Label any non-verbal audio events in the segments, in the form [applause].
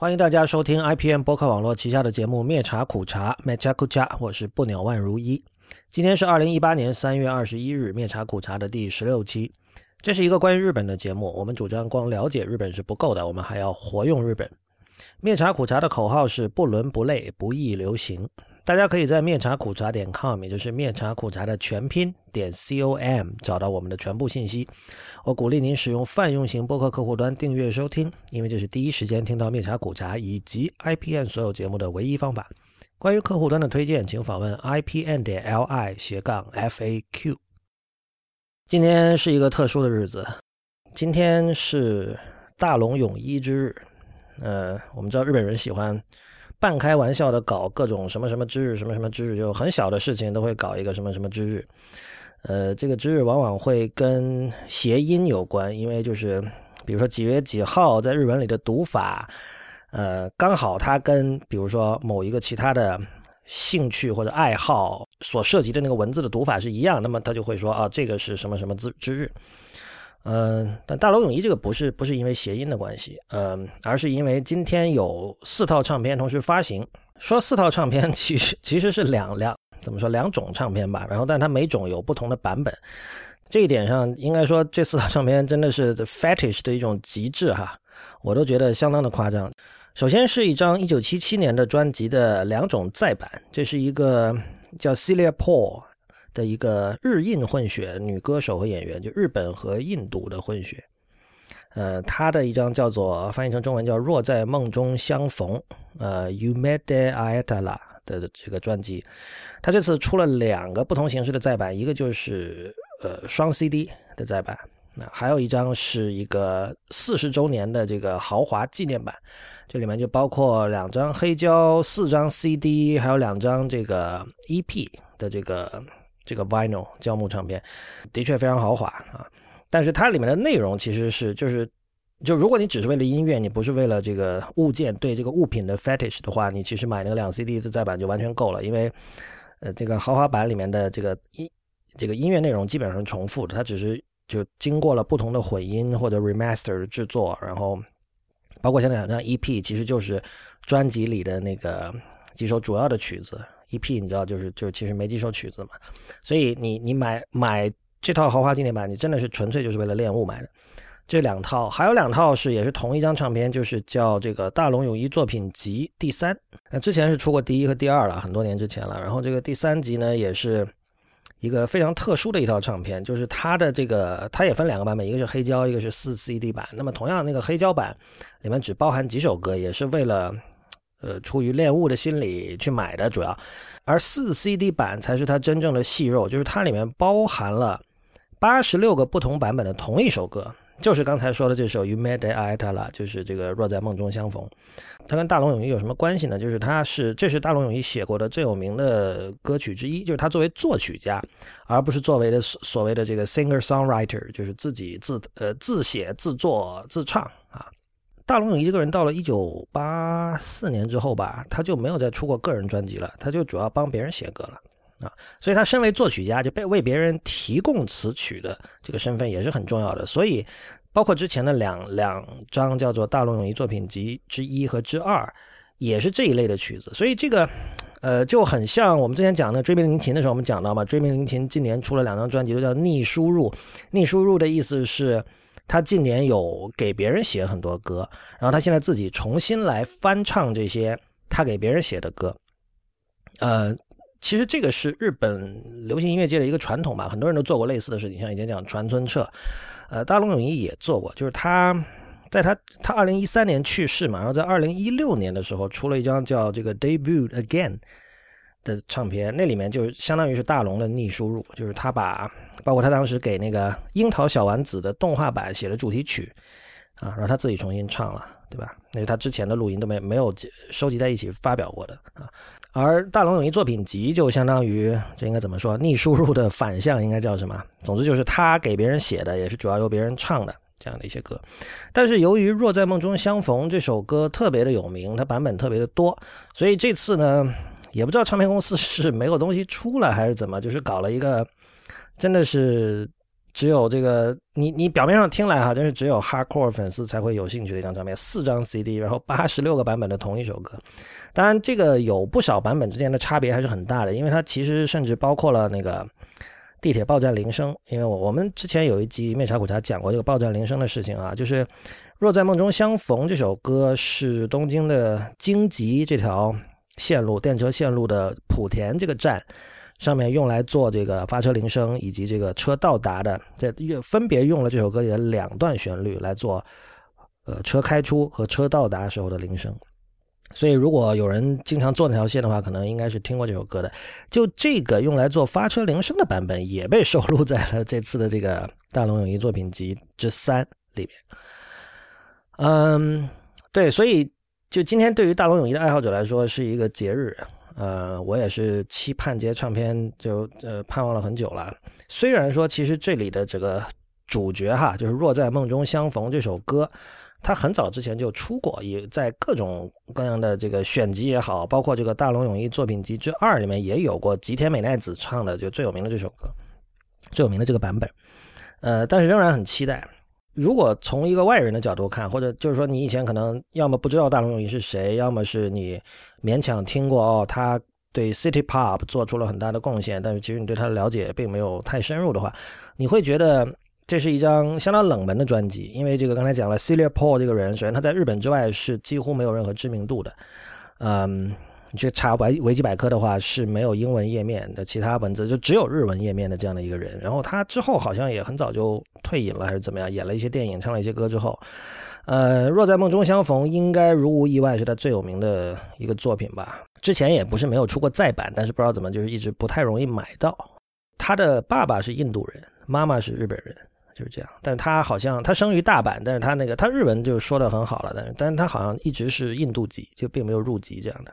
欢迎大家收听 IPM 博客网络旗下的节目《灭茶苦茶》灭茶苦茶，我是不鸟万如一。今天是二零一八年三月二十一日，《灭茶苦茶》的第十六期。这是一个关于日本的节目。我们主张光了解日本是不够的，我们还要活用日本。灭茶苦茶的口号是不伦不类，不易流行。大家可以在面茶苦茶点 com，也就是面茶苦茶的全拼点 com 找到我们的全部信息。我鼓励您使用泛用型播客客户端订阅收听，因为这是第一时间听到面茶苦茶以及 IPN 所有节目的唯一方法。关于客户端的推荐，请访问 IPN 点 li 斜杠 FAQ。今天是一个特殊的日子，今天是大龙泳衣之日。呃，我们知道日本人喜欢半开玩笑的搞各种什么什么之日，什么什么之日，就很小的事情都会搞一个什么什么之日。呃，这个之日往往会跟谐音有关，因为就是比如说几月几号在日文里的读法，呃，刚好它跟比如说某一个其他的。兴趣或者爱好所涉及的那个文字的读法是一样，那么他就会说啊，这个是什么什么之之日。嗯，但大楼泳衣这个不是不是因为谐音的关系，嗯，而是因为今天有四套唱片同时发行。说四套唱片 [laughs] 其实其实是两两怎么说两种唱片吧，然后但它每种有不同的版本。这一点上应该说这四套唱片真的是 fetish 的一种极致哈，我都觉得相当的夸张。首先是一张1977年的专辑的两种再版，这是一个叫 Celia Paul 的一个日印混血女歌手和演员，就日本和印度的混血。呃，她的一张叫做翻译成中文叫《若在梦中相逢》呃 y o u m e d e Aetala 的这个专辑，她这次出了两个不同形式的再版，一个就是呃双 CD 的再版。那还有一张是一个四十周年的这个豪华纪念版，这里面就包括两张黑胶、四张 CD，还有两张这个 EP 的这个这个 Vinyl 胶木唱片，的确非常豪华啊。但是它里面的内容其实是就是就如果你只是为了音乐，你不是为了这个物件对这个物品的 fetish 的话，你其实买那个两 CD 的再版就完全够了，因为呃这个豪华版里面的这个音这个音乐内容基本上重复的，它只是。就经过了不同的混音或者 remaster 的制作，然后包括像两张 EP，其实就是专辑里的那个几首主要的曲子。EP 你知道，就是就是其实没几首曲子嘛。所以你你买买这套豪华纪念版，你真的是纯粹就是为了练物买的。这两套还有两套是也是同一张唱片，就是叫这个大龙泳衣作品集第三。那之前是出过第一和第二了，很多年之前了。然后这个第三集呢，也是。一个非常特殊的一套唱片，就是它的这个，它也分两个版本，一个是黑胶，一个是四 CD 版。那么同样，那个黑胶版里面只包含几首歌，也是为了，呃，出于恋物的心理去买的，主要。而四 CD 版才是它真正的细肉，就是它里面包含了八十六个不同版本的同一首歌。就是刚才说的这首《You Made It》了，就是这个《若在梦中相逢》。它跟大龙泳衣有什么关系呢？就是它是这是大龙泳衣写过的最有名的歌曲之一，就是他作为作曲家，而不是作为的所谓的这个 singer songwriter，就是自己自呃自写自作自唱。大龙泳衣这个人到了一九八四年之后吧，他就没有再出过个人专辑了，他就主要帮别人写歌了。啊，所以他身为作曲家，就被为别人提供词曲的这个身份也是很重要的。所以，包括之前的两两张叫做《大龙泳衣作品集之一》和之二，也是这一类的曲子。所以这个，呃，就很像我们之前讲的《追名林琴》的时候，我们讲到嘛，《追名林琴》今年出了两张专辑，都叫逆输入。逆输入的意思是，他近年有给别人写很多歌，然后他现在自己重新来翻唱这些他给别人写的歌，呃。其实这个是日本流行音乐界的一个传统吧，很多人都做过类似的事情，像以前讲传村彻，呃，大龙泳衣也做过，就是他在他他二零一三年去世嘛，然后在二零一六年的时候出了一张叫这个 Debut Again 的唱片，那里面就相当于是大龙的逆输入，就是他把包括他当时给那个樱桃小丸子的动画版写的主题曲啊，然后他自己重新唱了，对吧？那是他之前的录音都没没有收集在一起发表过的啊。而大龙泳衣作品集就相当于这应该怎么说？逆输入的反向应该叫什么？总之就是他给别人写的，也是主要由别人唱的这样的一些歌。但是由于《若在梦中相逢》这首歌特别的有名，它版本特别的多，所以这次呢，也不知道唱片公司是没有东西出来还是怎么，就是搞了一个真的是只有这个你你表面上听来哈，真是只有 hardcore 粉丝才会有兴趣的一张唱片，四张 CD，然后八十六个版本的同一首歌。当然，这个有不少版本之间的差别还是很大的，因为它其实甚至包括了那个地铁报站铃声。因为我我们之前有一集面茶苦茶讲过这个报站铃声的事情啊，就是《若在梦中相逢》这首歌是东京的京急这条线路电车线路的莆田这个站上面用来做这个发车铃声以及这个车到达的，这分别用了这首歌里的两段旋律来做呃车开出和车到达时候的铃声。所以，如果有人经常坐那条线的话，可能应该是听过这首歌的。就这个用来做发车铃声的版本，也被收录在了这次的这个大龙泳衣作品集之三里面。嗯，对，所以就今天对于大龙泳衣的爱好者来说是一个节日。呃，我也是期盼这些唱片，就呃盼望了很久了。虽然说，其实这里的这个主角哈，就是《若在梦中相逢》这首歌。他很早之前就出过，也在各种各样的这个选集也好，包括这个大龙泳衣作品集之二里面也有过吉田美奈子唱的就最有名的这首歌，最有名的这个版本。呃，但是仍然很期待。如果从一个外人的角度看，或者就是说你以前可能要么不知道大龙泳衣是谁，要么是你勉强听过哦，他对 City Pop 做出了很大的贡献，但是其实你对他的了解并没有太深入的话，你会觉得。这是一张相当冷门的专辑，因为这个刚才讲了，Celia Paul 这个人，首先他在日本之外是几乎没有任何知名度的，嗯，你去查维维基百科的话是没有英文页面的，其他文字就只有日文页面的这样的一个人。然后他之后好像也很早就退隐了，还是怎么样，演了一些电影，唱了一些歌之后，呃，若在梦中相逢应该如无意外是他最有名的一个作品吧。之前也不是没有出过再版，但是不知道怎么就是一直不太容易买到。他的爸爸是印度人，妈妈是日本人。就是这样，但是他好像他生于大阪，但是他那个他日文就说的很好了，但是但是他好像一直是印度籍，就并没有入籍这样的。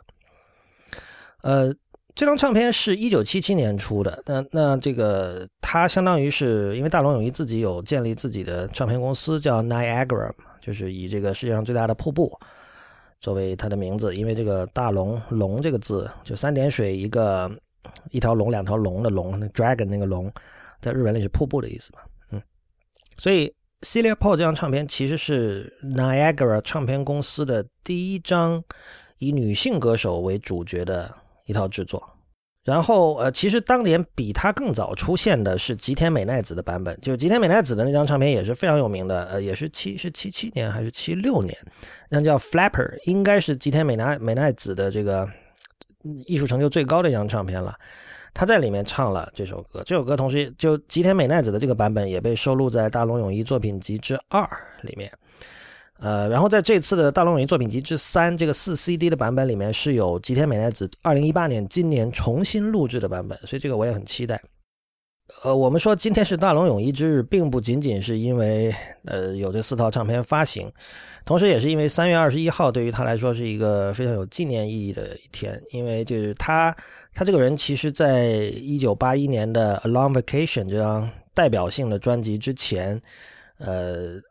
呃，这张唱片是一九七七年出的，那那这个他相当于是因为大龙泳衣自己有建立自己的唱片公司，叫 Niagara，就是以这个世界上最大的瀑布作为它的名字，因为这个大龙龙这个字就三点水一个一条龙两条龙的龙那，dragon 那个龙，在日文里是瀑布的意思嘛。嗯所以，Celia Paul 这张唱片其实是 Niagara 唱片公司的第一张以女性歌手为主角的一套制作。然后，呃，其实当年比它更早出现的是吉田美奈子的版本，就是吉田美奈子的那张唱片也是非常有名的，呃，也是七是七七年还是七六年，那叫 Flapper，应该是吉田美奈美奈子的这个艺术成就最高的一张唱片了。他在里面唱了这首歌，这首歌同时就吉田美奈子的这个版本也被收录在大龙泳衣作品集之二里面，呃，然后在这次的大龙泳衣作品集之三这个四 CD 的版本里面是有吉田美奈子二零一八年今年重新录制的版本，所以这个我也很期待。呃，我们说今天是大龙泳衣之日，并不仅仅是因为呃有这四套唱片发行，同时也是因为三月二十一号对于他来说是一个非常有纪念意义的一天，因为就是他他这个人其实在一九八一年的《A Long Vacation》这张代表性的专辑之前，呃，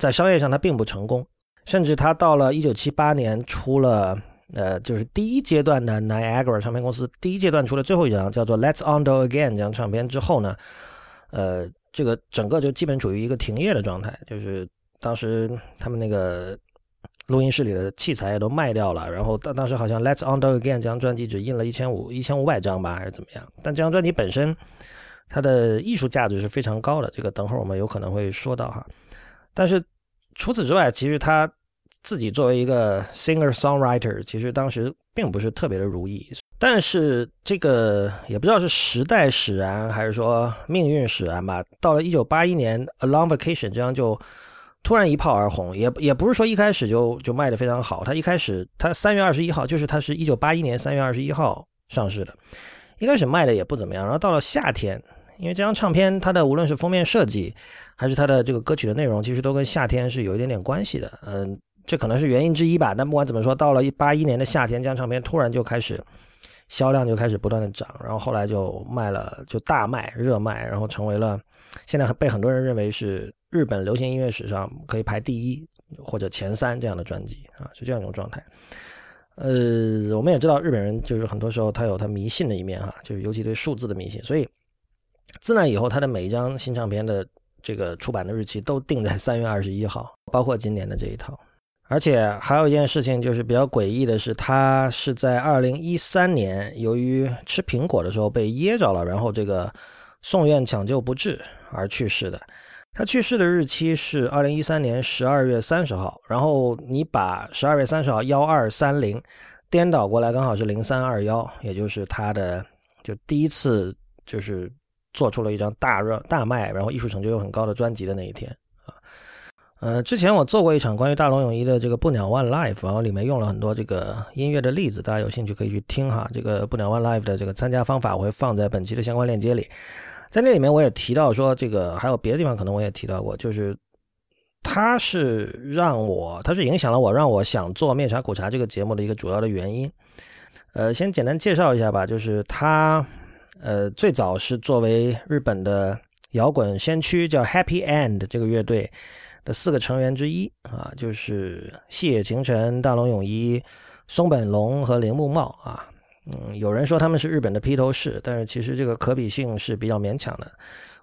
在商业上他并不成功，甚至他到了一九七八年出了。呃，就是第一阶段的 Niagara 唱片公司第一阶段出了最后一张叫做《Let's On Do Again》这张唱片之后呢，呃，这个整个就基本处于一个停业的状态，就是当时他们那个录音室里的器材也都卖掉了，然后当当时好像《Let's On Do Again》这张专辑只印了一千五一千五百张吧，还是怎么样？但这张专辑本身它的艺术价值是非常高的，这个等会儿我们有可能会说到哈。但是除此之外，其实他自己作为一个 singer songwriter，其实当时并不是特别的如意。但是这个也不知道是时代使然，还是说命运使然吧。到了一九八一年，《A Long Vacation》这张就突然一炮而红，也也不是说一开始就就卖的非常好。它一开始，它三月二十一号，就是它是一九八一年三月二十一号上市的，一开始卖的也不怎么样。然后到了夏天，因为这张唱片它的无论是封面设计，还是它的这个歌曲的内容，其实都跟夏天是有一点点关系的。嗯。这可能是原因之一吧，但不管怎么说，到了一八一年的夏天，这张唱片突然就开始销量就开始不断的涨，然后后来就卖了，就大卖热卖，然后成为了现在被很多人认为是日本流行音乐史上可以排第一或者前三这样的专辑啊，是这样一种状态。呃，我们也知道日本人就是很多时候他有他迷信的一面哈，就是尤其对数字的迷信，所以自那以后他的每一张新唱片的这个出版的日期都定在三月二十一号，包括今年的这一套。而且还有一件事情就是比较诡异的是，他是在二零一三年由于吃苹果的时候被噎着了，然后这个送院抢救不治而去世的。他去世的日期是二零一三年十二月三十号，然后你把十二月三十号幺二三零颠倒过来，刚好是零三二幺，也就是他的就第一次就是做出了一张大热大卖，然后艺术成就又很高的专辑的那一天啊。呃，之前我做过一场关于大龙泳衣的这个不鸟 One Life，然后里面用了很多这个音乐的例子，大家有兴趣可以去听哈。这个不鸟 One Life 的这个参加方法我会放在本期的相关链接里。在那里面我也提到说，这个还有别的地方可能我也提到过，就是它是让我，它是影响了我，让我想做面茶苦茶这个节目的一个主要的原因。呃，先简单介绍一下吧，就是它，呃，最早是作为日本的摇滚先驱叫 Happy End 这个乐队。的四个成员之一啊，就是细野晴臣、大龙泳衣、松本龙和铃木茂啊。嗯，有人说他们是日本的披头士，但是其实这个可比性是比较勉强的。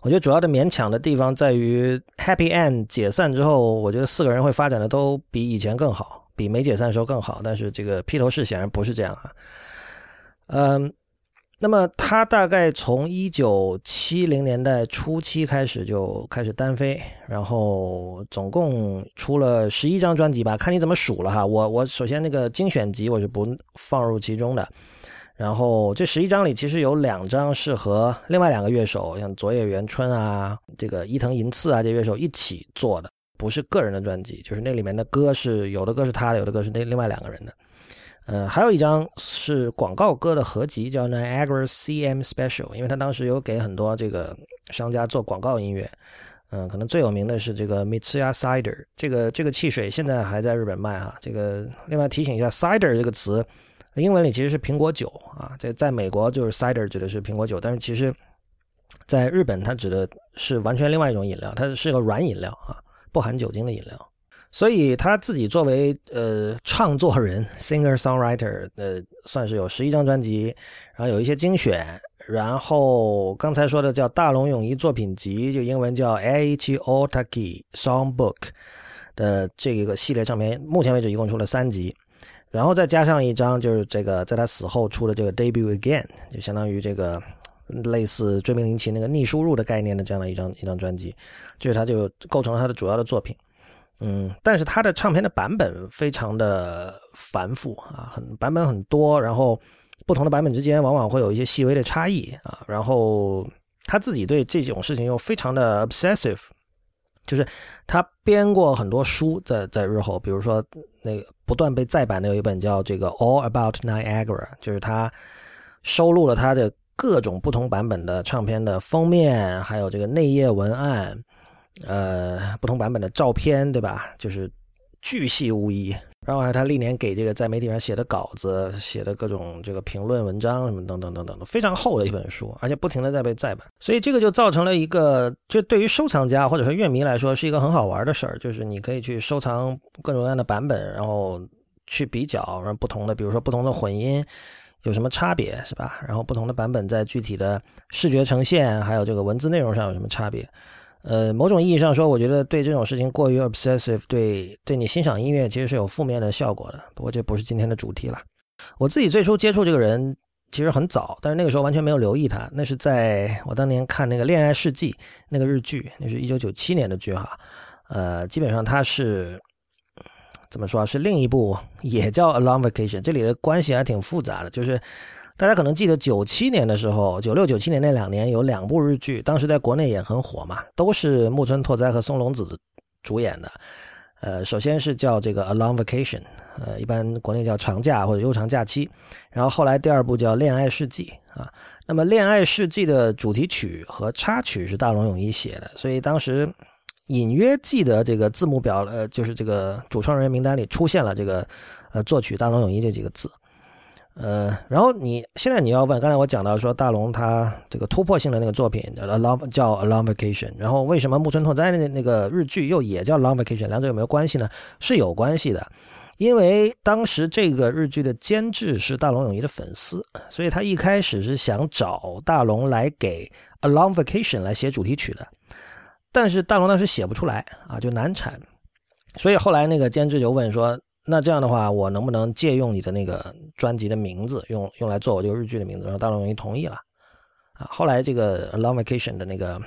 我觉得主要的勉强的地方在于，Happy End 解散之后，我觉得四个人会发展的都比以前更好，比没解散的时候更好。但是这个披头士显然不是这样啊。嗯。那么他大概从一九七零年代初期开始就开始单飞，然后总共出了十一张专辑吧，看你怎么数了哈。我我首先那个精选集我是不放入其中的，然后这十一张里其实有两张是和另外两个乐手，像佐野元春啊、这个伊藤银次啊这乐手一起做的，不是个人的专辑，就是那里面的歌是有的歌是他的，有的歌是那另外两个人的。呃，还有一张是广告歌的合集，叫 Niagara CM Special，因为他当时有给很多这个商家做广告音乐。嗯，可能最有名的是这个 Mitsuya Cider，这个这个汽水现在还在日本卖哈。这个另外提醒一下，Cider 这个词，英文里其实是苹果酒啊。这在美国就是 Cider 指的是苹果酒，但是其实在日本它指的是完全另外一种饮料，它是个软饮料啊，不含酒精的饮料。所以他自己作为呃唱作人 singer songwriter，呃算是有十一张专辑，然后有一些精选，然后刚才说的叫大龙泳衣作品集，就英文叫 Aichi Otaki Songbook 的这个系列唱片，目前为止一共出了三集，然后再加上一张就是这个在他死后出的这个 Debut Again，就相当于这个类似追名林檎那个逆输入的概念的这样的一张一张专辑，就是他就构成了他的主要的作品。嗯，但是它的唱片的版本非常的繁复啊，很版本很多，然后不同的版本之间往往会有一些细微的差异啊，然后他自己对这种事情又非常的 obsessive，就是他编过很多书，在在日后，比如说那个不断被再版的有一本叫这个 All About Niagara，就是他收录了他的各种不同版本的唱片的封面，还有这个内页文案。呃，不同版本的照片，对吧？就是巨细无遗。然后还有他历年给这个在媒体上写的稿子、写的各种这个评论文章什么等等等等的，非常厚的一本书，而且不停的在被再版。所以这个就造成了一个，就对于收藏家或者说乐迷来说是一个很好玩的事儿，就是你可以去收藏各种各样的版本，然后去比较，然后不同的，比如说不同的混音有什么差别，是吧？然后不同的版本在具体的视觉呈现还有这个文字内容上有什么差别？呃，某种意义上说，我觉得对这种事情过于 obsessive，对对你欣赏音乐其实是有负面的效果的。不过这不是今天的主题了。我自己最初接触这个人其实很早，但是那个时候完全没有留意他。那是在我当年看那个《恋爱世纪》那个日剧，那是一九九七年的剧哈。呃，基本上他是怎么说？是另一部也叫《A Long Vacation》，这里的关系还挺复杂的，就是。大家可能记得九七年的时候，九六九七年那两年有两部日剧，当时在国内也很火嘛，都是木村拓哉和松隆子主演的。呃，首先是叫这个《A Long Vacation》，呃，一般国内叫长假或者悠长假期。然后后来第二部叫《恋爱世纪》啊。那么《恋爱世纪》的主题曲和插曲是大龙泳衣写的，所以当时隐约记得这个字幕表，呃，就是这个主创人员名单里出现了这个呃作曲大龙泳衣这几个字。呃，然后你现在你要问，刚才我讲到说大龙他这个突破性的那个作品叫《A Long 叫 A Long Vacation》，然后为什么木村拓哉的那个日剧又也叫《Along Vacation》，两者有没有关系呢？是有关系的，因为当时这个日剧的监制是大龙泳衣的粉丝，所以他一开始是想找大龙来给《A Long Vacation》来写主题曲的。但是大龙当时写不出来啊，就难产。所以后来那个监制就问说：“那这样的话，我能不能借用你的那个专辑的名字，用用来做我这个日剧的名字？”然后大龙一同意了。啊，后来这个《Long Vacation》的那个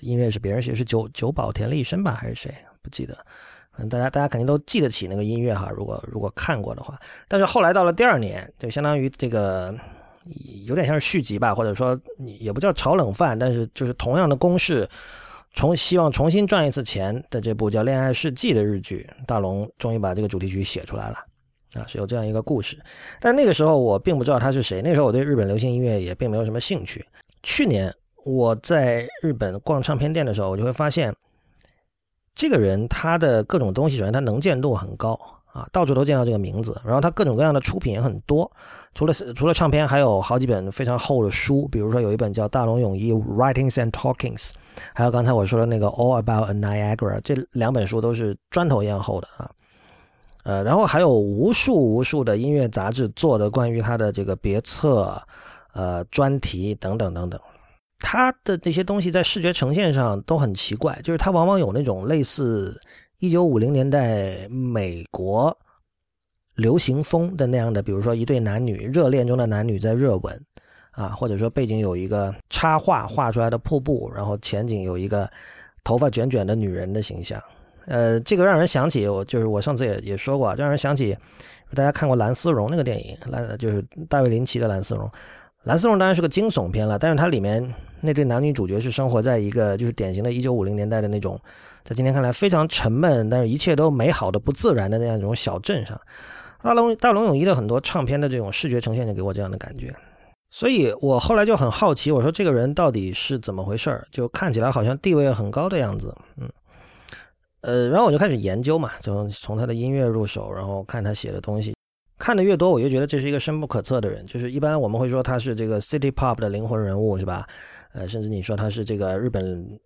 音乐是别人写，是久久保田利伸吧，还是谁？不记得。嗯，大家大家肯定都记得起那个音乐哈，如果如果看过的话。但是后来到了第二年，就相当于这个有点像是续集吧，或者说也不叫炒冷饭，但是就是同样的公式。重希望重新赚一次钱的这部叫《恋爱世纪》的日剧，大龙终于把这个主题曲写出来了，啊，是有这样一个故事。但那个时候我并不知道他是谁，那时候我对日本流行音乐也并没有什么兴趣。去年我在日本逛唱片店的时候，我就会发现，这个人他的各种东西，首先他能见度很高。啊，到处都见到这个名字，然后他各种各样的出品也很多，除了除了唱片，还有好几本非常厚的书，比如说有一本叫《大龙泳衣 Writings and Talkings》，还有刚才我说的那个《All About Niagara》，这两本书都是砖头一样厚的啊。呃，然后还有无数无数的音乐杂志做的关于他的这个别册、呃专题等等等等。他的这些东西在视觉呈现上都很奇怪，就是他往往有那种类似。一九五零年代美国流行风的那样的，比如说一对男女热恋中的男女在热吻，啊，或者说背景有一个插画画出来的瀑布，然后前景有一个头发卷卷的女人的形象，呃，这个让人想起我就是我上次也也说过，就让人想起大家看过蓝丝绒那个电影，蓝就是大卫林奇的蓝丝绒。蓝丝绒当然是个惊悚片了，但是它里面那对男女主角是生活在一个就是典型的一九五零年代的那种，在今天看来非常沉闷，但是一切都美好的不自然的那样一种小镇上。大龙大龙泳衣的很多唱片的这种视觉呈现就给我这样的感觉，所以我后来就很好奇，我说这个人到底是怎么回事儿？就看起来好像地位很高的样子，嗯，呃，然后我就开始研究嘛，就从他的音乐入手，然后看他写的东西。看的越多，我就觉得这是一个深不可测的人。就是一般我们会说他是这个 City Pop 的灵魂人物，是吧？呃，甚至你说它是这个日本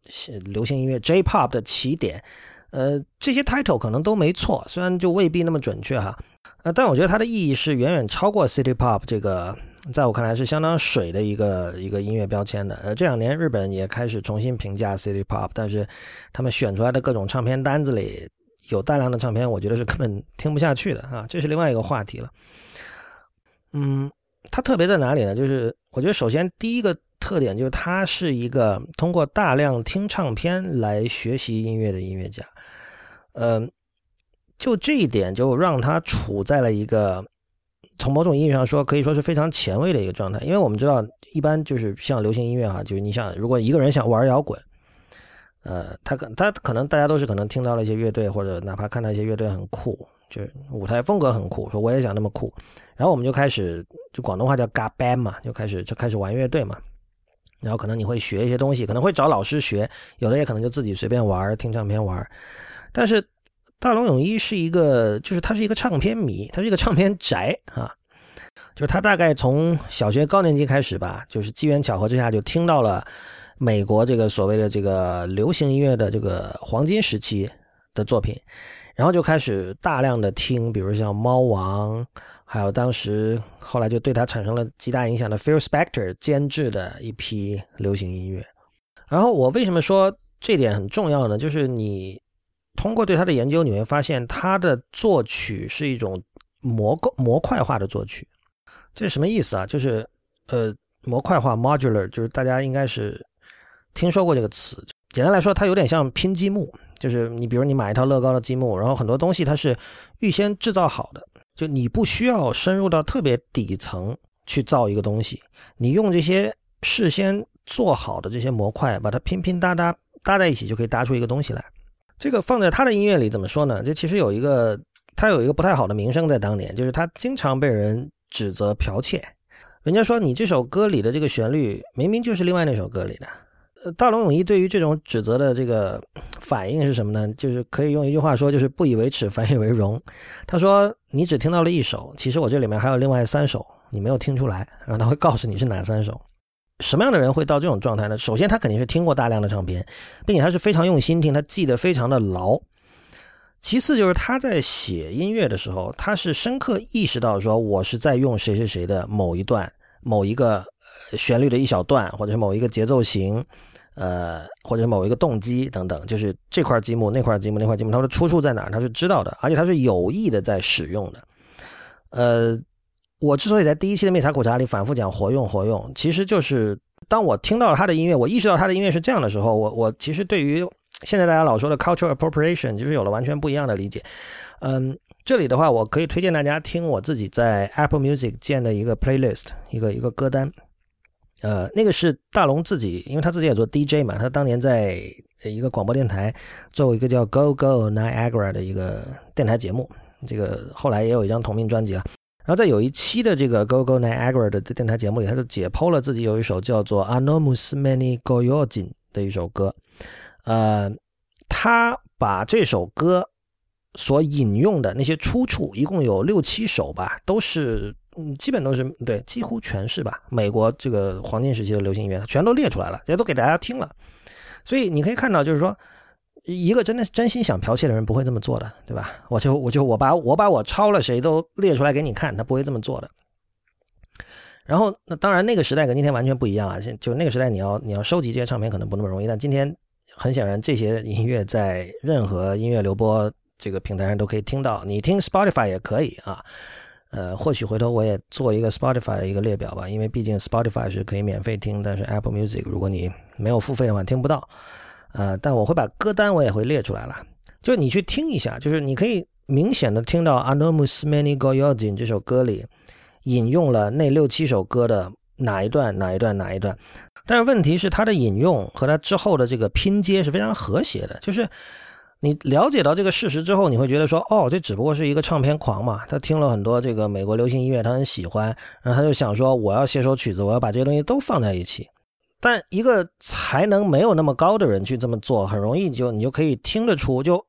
流行音乐 J Pop 的起点，呃，这些 title 可能都没错，虽然就未必那么准确哈。呃，但我觉得它的意义是远远超过 City Pop 这个，在我看来是相当水的一个一个音乐标签的。呃，这两年日本也开始重新评价 City Pop，但是他们选出来的各种唱片单子里。有大量的唱片，我觉得是根本听不下去的啊，这是另外一个话题了。嗯，它特别在哪里呢？就是我觉得首先第一个特点就是他是一个通过大量听唱片来学习音乐的音乐家。嗯，就这一点就让他处在了一个从某种意义上说可以说是非常前卫的一个状态。因为我们知道，一般就是像流行音乐哈，就是你想如果一个人想玩摇滚。呃，他可他可能大家都是可能听到了一些乐队，或者哪怕看到一些乐队很酷，就是舞台风格很酷，说我也想那么酷，然后我们就开始就广东话叫嘎 band 嘛，就开始就开始玩乐队嘛，然后可能你会学一些东西，可能会找老师学，有的也可能就自己随便玩，听唱片玩。但是大龙泳衣是一个，就是他是一个唱片迷，他是一个唱片宅啊，就是他大概从小学高年级开始吧，就是机缘巧合之下就听到了。美国这个所谓的这个流行音乐的这个黄金时期的作品，然后就开始大量的听，比如像猫王，还有当时后来就对他产生了极大影响的 Phil Spector 监制的一批流行音乐。然后我为什么说这点很重要呢？就是你通过对他的研究，你会发现他的作曲是一种模构模块化的作曲。这什么意思啊？就是呃模块化 modular，就是大家应该是。听说过这个词，简单来说，它有点像拼积木，就是你比如你买一套乐高的积木，然后很多东西它是预先制造好的，就你不需要深入到特别底层去造一个东西，你用这些事先做好的这些模块，把它拼拼搭搭搭在一起，就可以搭出一个东西来。这个放在他的音乐里怎么说呢？这其实有一个他有一个不太好的名声在当年，就是他经常被人指责剽窃，人家说你这首歌里的这个旋律明明就是另外那首歌里的。大龙泳衣对于这种指责的这个反应是什么呢？就是可以用一句话说，就是不以为耻，反以为荣。他说：“你只听到了一首，其实我这里面还有另外三首，你没有听出来。”然后他会告诉你是哪三首。什么样的人会到这种状态呢？首先，他肯定是听过大量的唱片，并且他是非常用心听，他记得非常的牢。其次，就是他在写音乐的时候，他是深刻意识到说，我是在用谁谁谁的某一段、某一个旋律的一小段，或者是某一个节奏型。呃，或者某一个动机等等，就是这块积木、那块积木、那块积木，它的出处在哪儿，他是知道的，而且他是有意的在使用的。呃，我之所以在第一期的《灭茶苦茶》里反复讲活用活用，其实就是当我听到了他的音乐，我意识到他的音乐是这样的时候，我我其实对于现在大家老说的 cultural appropriation，就是有了完全不一样的理解。嗯，这里的话，我可以推荐大家听我自己在 Apple Music 建的一个 playlist，一个一个歌单。呃，那个是大龙自己，因为他自己也做 DJ 嘛，他当年在一个广播电台做过一个叫 Go Go Niagara 的一个电台节目，这个后来也有一张同名专辑了。然后在有一期的这个 Go Go Niagara 的电台节目里，他就解剖了自己有一首叫做 Anomus Many Goyojin 的一首歌。呃，他把这首歌所引用的那些出处，一共有六七首吧，都是。嗯，基本都是对，几乎全是吧。美国这个黄金时期的流行音乐，全都列出来了，也都给大家听了。所以你可以看到，就是说，一个真的真心想剽窃的人不会这么做的，对吧？我就我就我把我把我抄了谁都列出来给你看，他不会这么做的。然后，那当然那个时代跟今天完全不一样啊。就那个时代，你要你要收集这些唱片可能不那么容易，但今天很显然，这些音乐在任何音乐流播这个平台上都可以听到，你听 Spotify 也可以啊。呃，或许回头我也做一个 Spotify 的一个列表吧，因为毕竟 Spotify 是可以免费听，但是 Apple Music 如果你没有付费的话听不到。呃，但我会把歌单我也会列出来了，就你去听一下，就是你可以明显的听到 Anomus Many Goyojin 这首歌里引用了那六七首歌的哪一段哪一段哪一段，但是问题是它的引用和它之后的这个拼接是非常和谐的，就是。你了解到这个事实之后，你会觉得说，哦，这只不过是一个唱片狂嘛，他听了很多这个美国流行音乐，他很喜欢，然后他就想说，我要写首曲子，我要把这些东西都放在一起。但一个才能没有那么高的人去这么做，很容易就你就可以听得出，就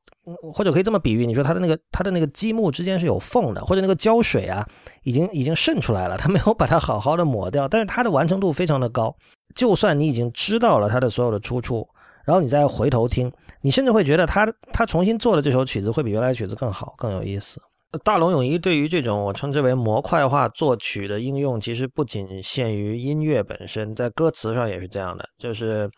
或者可以这么比喻，你说他的那个他的那个积木之间是有缝的，或者那个胶水啊，已经已经渗出来了，他没有把它好好的抹掉，但是它的完成度非常的高，就算你已经知道了它的所有的出处。然后你再回头听，你甚至会觉得他他重新做的这首曲子会比原来曲子更好更有意思。大龙泳衣对于这种我称之为模块化作曲的应用，其实不仅限于音乐本身，在歌词上也是这样的。就是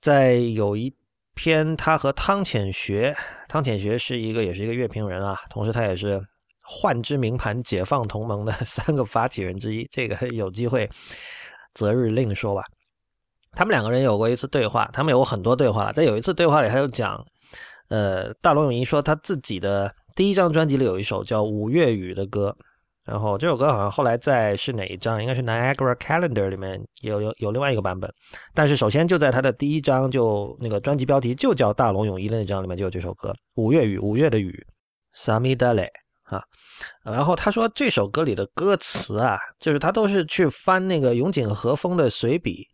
在有一篇他和汤浅学，汤浅学是一个也是一个乐评人啊，同时他也是幻之名盘解放同盟的三个发起人之一。这个有机会择日另说吧。他们两个人有过一次对话，他们有过很多对话。在有一次对话里，他就讲，呃，大龙泳衣说他自己的第一张专辑里有一首叫《五月雨》的歌，然后这首歌好像后来在是哪一张？应该是 Niagara Calendar 里面有有有另外一个版本。但是首先就在他的第一张就那个专辑标题就叫大龙泳衣的那张里面就有这首歌《五月雨》，五月的雨，Sami Dale 啊。然后他说这首歌里的歌词啊，就是他都是去翻那个永井和风的随笔。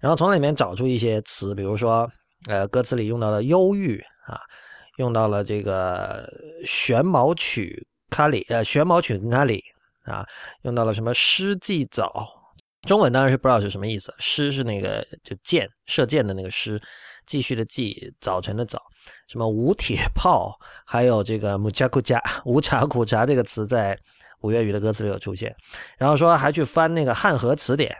然后从里面找出一些词，比如说，呃，歌词里用到了忧郁啊，用到了这个玄毛曲咖喱，呃，玄毛曲咖喱啊，用到了什么诗既早，中文当然是不知道是什么意思，诗是那个就箭射箭的那个诗，继续的继，早晨的早，什么无铁炮，还有这个木加苦加无茶苦茶这个词在五月雨的歌词里有出现，然后说还去翻那个汉和词典。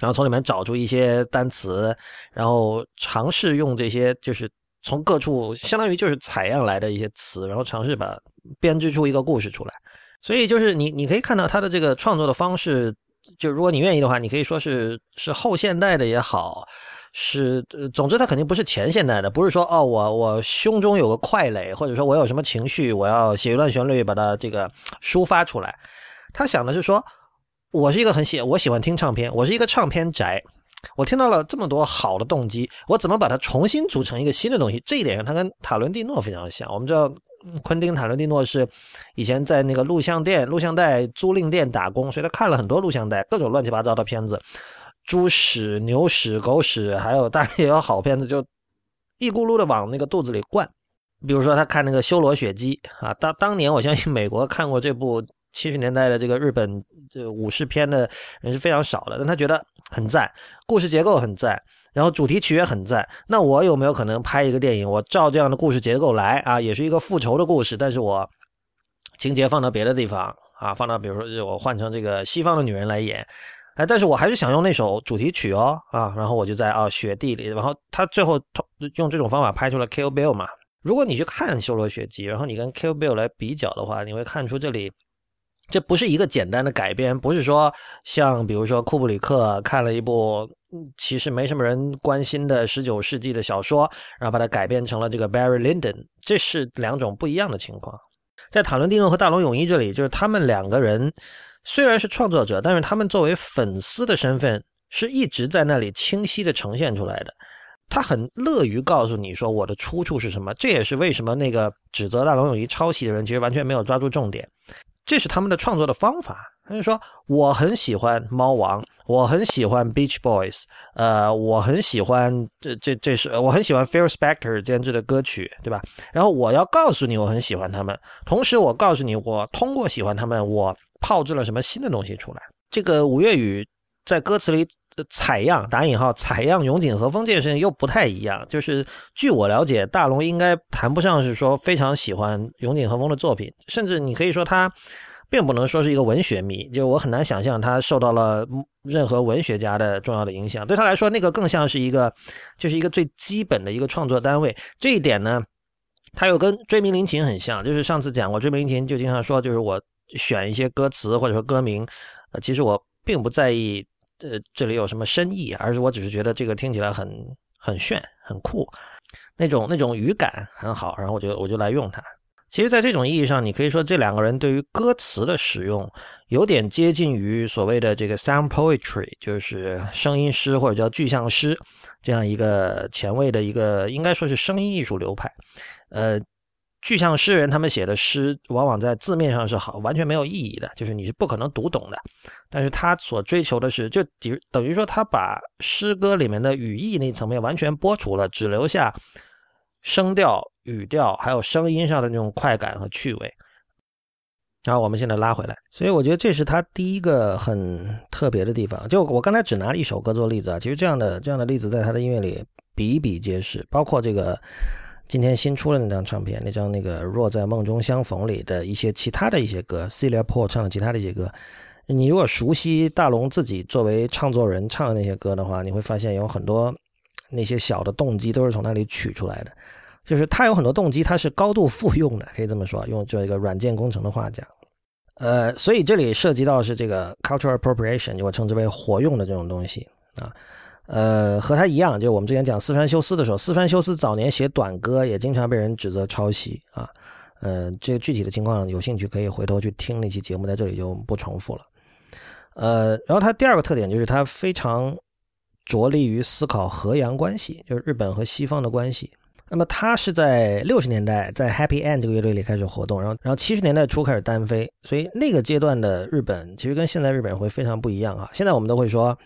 然后从里面找出一些单词，然后尝试用这些，就是从各处相当于就是采样来的一些词，然后尝试把编织出一个故事出来。所以就是你你可以看到他的这个创作的方式，就如果你愿意的话，你可以说是是后现代的也好，是总之他肯定不是前现代的，不是说哦我我胸中有个快垒，或者说我有什么情绪，我要写一段旋律把它这个抒发出来。他想的是说。我是一个很喜我喜欢听唱片，我是一个唱片宅。我听到了这么多好的动机，我怎么把它重新组成一个新的东西？这一点上，他跟塔伦蒂诺非常像。我们知道，昆汀·塔伦蒂诺是以前在那个录像店、录像带租赁店打工，所以他看了很多录像带，各种乱七八糟的片子，猪屎、牛屎、狗屎，还有当然也有好片子，就一咕噜的往那个肚子里灌。比如说，他看那个《修罗血姬》啊，当当年我相信美国看过这部。七十年代的这个日本这武士片的人是非常少的，但他觉得很赞，故事结构很赞，然后主题曲也很赞。那我有没有可能拍一个电影？我照这样的故事结构来啊，也是一个复仇的故事，但是我情节放到别的地方啊，放到比如说我换成这个西方的女人来演哎，但是我还是想用那首主题曲哦，啊，然后我就在啊雪地里，然后他最后用这种方法拍出了 Kill Bill 嘛。如果你去看《修罗血姬》，然后你跟 Kill Bill 来比较的话，你会看出这里这不是一个简单的改编，不是说像比如说库布里克看了一部其实没什么人关心的十九世纪的小说，然后把它改编成了这个 Barry Lyndon，这是两种不一样的情况。在塔伦蒂诺和大龙泳衣这里，就是他们两个人。虽然是创作者，但是他们作为粉丝的身份是一直在那里清晰的呈现出来的。他很乐于告诉你说我的出处是什么，这也是为什么那个指责大龙泳衣抄袭的人其实完全没有抓住重点。这是他们的创作的方法。他就说我很喜欢猫王，我很喜欢 Beach Boys，呃，我很喜欢这这这是我很喜欢 Phil Spector 监制的歌曲，对吧？然后我要告诉你我很喜欢他们，同时我告诉你我通过喜欢他们我。炮制了什么新的东西出来？这个五月雨在歌词里采样打引号采样永井和风这件事情又不太一样。就是据我了解，大龙应该谈不上是说非常喜欢永井和风的作品，甚至你可以说他并不能说是一个文学迷。就我很难想象他受到了任何文学家的重要的影响。对他来说，那个更像是一个就是一个最基本的一个创作单位。这一点呢，他又跟追名林琴很像。就是上次讲过，追名林琴就经常说，就是我。选一些歌词或者说歌名，呃，其实我并不在意，呃，这里有什么深意，而是我只是觉得这个听起来很很炫、很酷，那种那种语感很好，然后我就我就来用它。其实，在这种意义上，你可以说这两个人对于歌词的使用，有点接近于所谓的这个 sound poetry，就是声音诗或者叫具象诗这样一个前卫的一个，应该说是声音艺术流派，呃。具象诗人他们写的诗，往往在字面上是好，完全没有意义的，就是你是不可能读懂的。但是他所追求的是，就等等于说他把诗歌里面的语义那层面完全剥除了，只留下声调、语调还有声音上的那种快感和趣味。然后我们现在拉回来，所以我觉得这是他第一个很特别的地方。就我刚才只拿了一首歌做例子啊，其实这样的这样的例子在他的音乐里比比皆是，包括这个。今天新出的那张唱片，那张那个《若在梦中相逢》里的一些其他的一些歌，Celia Paul 唱的其他的一些歌，你如果熟悉大龙自己作为唱作人唱的那些歌的话，你会发现有很多那些小的动机都是从那里取出来的。就是他有很多动机，他是高度复用的，可以这么说，用做一个软件工程的话讲。呃，所以这里涉及到是这个 cultural appropriation，就我称之为活用的这种东西啊。呃，和他一样，就我们之前讲四川修斯的时候，四川修斯早年写短歌也经常被人指责抄袭啊。呃，这个具体的情况有兴趣可以回头去听那期节目，在这里就不重复了。呃，然后他第二个特点就是他非常着力于思考和洋关系，就是日本和西方的关系。那么他是在六十年代在 Happy End 这个乐队里开始活动，然后然后七十年代初开始单飞，所以那个阶段的日本其实跟现在日本会非常不一样啊。现在我们都会说。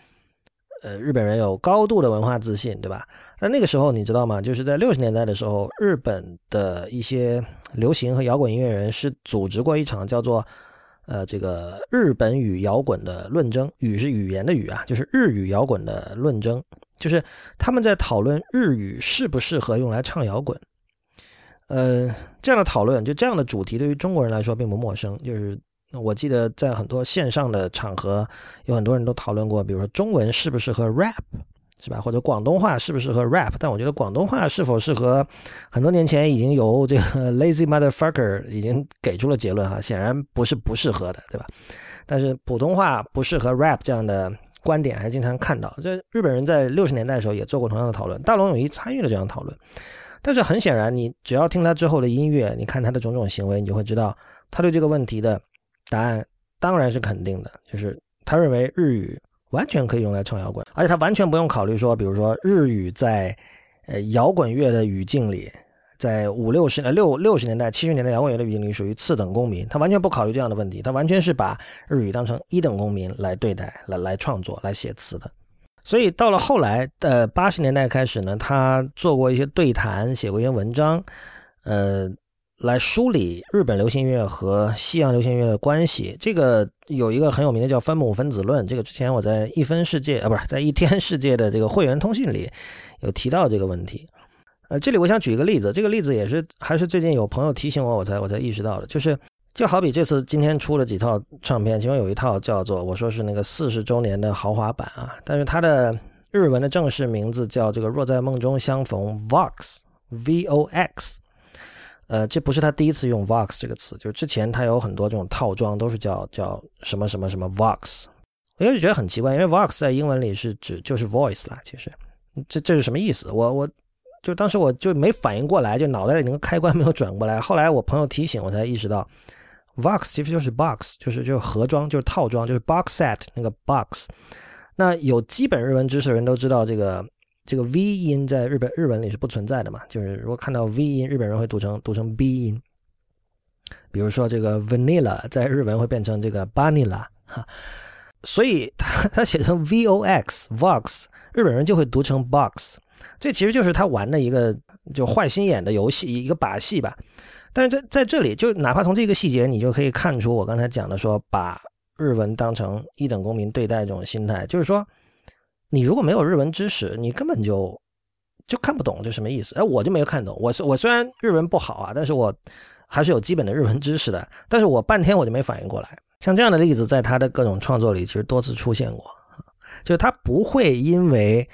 呃，日本人有高度的文化自信，对吧？那那个时候你知道吗？就是在六十年代的时候，日本的一些流行和摇滚音乐人是组织过一场叫做“呃，这个日本语摇滚”的论争。语是语言的语啊，就是日语摇滚的论争，就是他们在讨论日语适不适合用来唱摇滚。呃，这样的讨论，就这样的主题，对于中国人来说并不陌生，就是。那我记得在很多线上的场合，有很多人都讨论过，比如说中文适不适合 rap，是吧？或者广东话适不适合 rap？但我觉得广东话是否适合，很多年前已经由这个 [laughs] lazy motherfucker 已经给出了结论哈，显然不是不适合的，对吧？但是普通话不适合 rap 这样的观点还是经常看到。这日本人在六十年代的时候也做过同样的讨论，大龙泳衣参与了这样讨论。但是很显然，你只要听他之后的音乐，你看他的种种行为，你就会知道他对这个问题的。答案当然是肯定的，就是他认为日语完全可以用来唱摇滚，而且他完全不用考虑说，比如说日语在呃摇滚乐的语境里，在五六十呃六六十年代、七十年代摇滚乐的语境里属于次等公民，他完全不考虑这样的问题，他完全是把日语当成一等公民来对待、来来创作、来写词的。所以到了后来的八十年代开始呢，他做过一些对谈，写过一些文章，呃。来梳理日本流行音乐和西洋流行音乐的关系，这个有一个很有名的叫分母分子论。这个之前我在一分世界啊，不是在一天世界的这个会员通讯里有提到这个问题。呃，这里我想举一个例子，这个例子也是还是最近有朋友提醒我，我才我才意识到的，就是就好比这次今天出了几套唱片，其中有一套叫做我说是那个四十周年的豪华版啊，但是它的日文的正式名字叫这个若在梦中相逢 Vox V O X。呃，这不是他第一次用 Vox 这个词，就是之前他有很多这种套装都是叫叫什么什么什么 Vox。我就觉得很奇怪，因为 Vox 在英文里是指就是 voice 啦，其实这这是什么意思？我我就当时我就没反应过来，就脑袋里那个开关没有转过来。后来我朋友提醒我才意识到，Vox 其实就是 box，就是就是盒装，就是套装，就是 box set 那个 box。那有基本日文知识的人都知道这个。这个 V 音在日本日文里是不存在的嘛？就是如果看到 V 音，日本人会读成读成 B 音。比如说这个 vanilla 在日文会变成这个 vanilla 哈，所以他他写成 Vox Vox，日本人就会读成 box。这其实就是他玩的一个就坏心眼的游戏，一个把戏吧。但是在在这里，就哪怕从这个细节，你就可以看出我刚才讲的说把日文当成一等公民对待这种心态，就是说。你如果没有日文知识，你根本就就看不懂这什么意思。哎，我就没有看懂。我是我虽然日文不好啊，但是我还是有基本的日文知识的。但是我半天我就没反应过来。像这样的例子，在他的各种创作里，其实多次出现过。就是他不会因为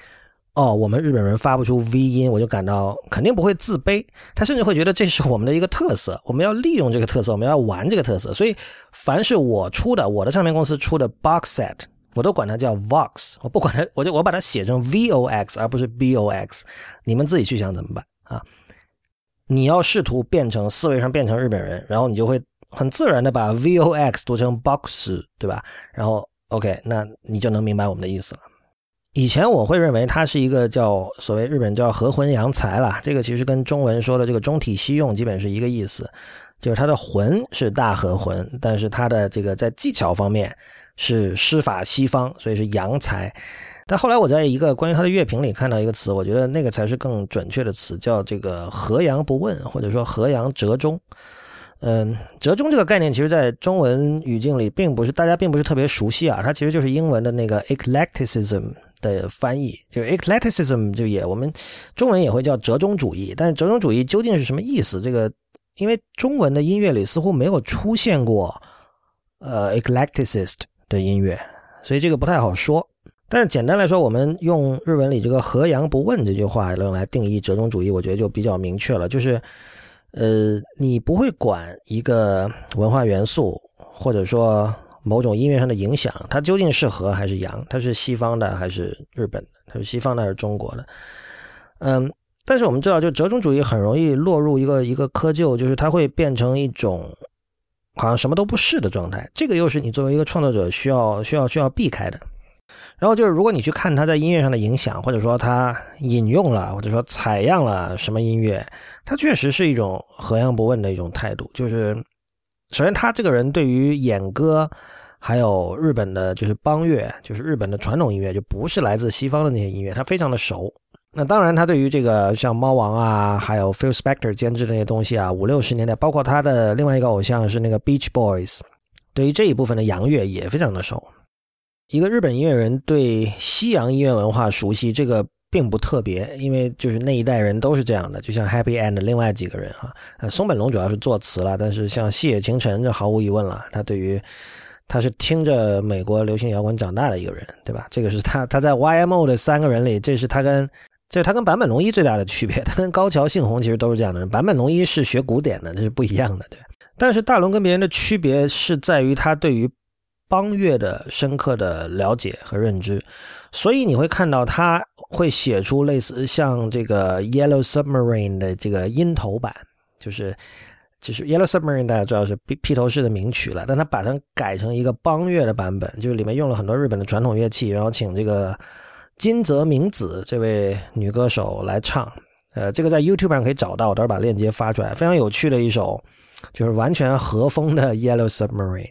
哦，我们日本人发不出 V 音，我就感到肯定不会自卑。他甚至会觉得这是我们的一个特色，我们要利用这个特色，我们要玩这个特色。所以，凡是我出的，我的唱片公司出的 box set。我都管它叫 Vox，我不管它，[laughs] 我就我把它写成 Vox 而不是 Box，你们自己去想怎么办啊？你要试图变成思维上变成日本人，然后你就会很自然的把 Vox 读成 Box，对吧？然后 OK，那你就能明白我们的意思了。以前我会认为它是一个叫所谓日本叫和魂洋才啦，这个其实跟中文说的这个中体西用基本是一个意思，就是它的魂是大和魂，但是它的这个在技巧方面。是施法西方，所以是洋才。但后来我在一个关于他的乐评里看到一个词，我觉得那个才是更准确的词，叫这个“和洋不问”或者说“和洋折中”。嗯，折中这个概念，其实在中文语境里并不是大家并不是特别熟悉啊。它其实就是英文的那个 eclecticism 的翻译，就 eclecticism 就也我们中文也会叫折中主义。但是折中主义究竟是什么意思？这个因为中文的音乐里似乎没有出现过呃 eclecticist。的音乐，所以这个不太好说。但是简单来说，我们用日文里这个“和阳不问”这句话用来定义折中主义，我觉得就比较明确了。就是，呃，你不会管一个文化元素，或者说某种音乐上的影响，它究竟是和还是阳，它是西方的还是日本的，它是西方的还是中国的。嗯，但是我们知道，就折中主义很容易落入一个一个窠臼，就是它会变成一种。好像什么都不是的状态，这个又是你作为一个创作者需要需要需要避开的。然后就是，如果你去看他在音乐上的影响，或者说他引用了或者说采样了什么音乐，他确实是一种何样不问的一种态度。就是首先，他这个人对于演歌，还有日本的就是邦乐，就是日本的传统音乐，就不是来自西方的那些音乐，他非常的熟。那当然，他对于这个像猫王啊，还有 Phil Spector 监制那些东西啊，五六十年代，包括他的另外一个偶像是那个 Beach Boys，对于这一部分的洋乐也非常的熟。一个日本音乐人对西洋音乐文化熟悉，这个并不特别，因为就是那一代人都是这样的。就像 Happy and 另外几个人啊，呃，松本龙主要是作词了，但是像细野晴臣，这毫无疑问了，他对于他是听着美国流行摇滚长大的一个人，对吧？这个是他他在 YMO 的三个人里，这是他跟就是他跟坂本龙一最大的区别，他跟高桥幸宏其实都是这样的人。坂本龙一是学古典的，这是不一样的，对。但是大龙跟别人的区别是在于他对于邦乐的深刻的了解和认知，所以你会看到他会写出类似像这个 Yellow Submarine 的这个音头版，就是就是 Yellow Submarine 大家知道是披披头士的名曲了，但他把它改成一个邦乐的版本，就是里面用了很多日本的传统乐器，然后请这个。金泽明子这位女歌手来唱，呃，这个在 YouTube 上可以找到，我到时候把链接发出来。非常有趣的一首，就是完全和风的 Yellow Submarine。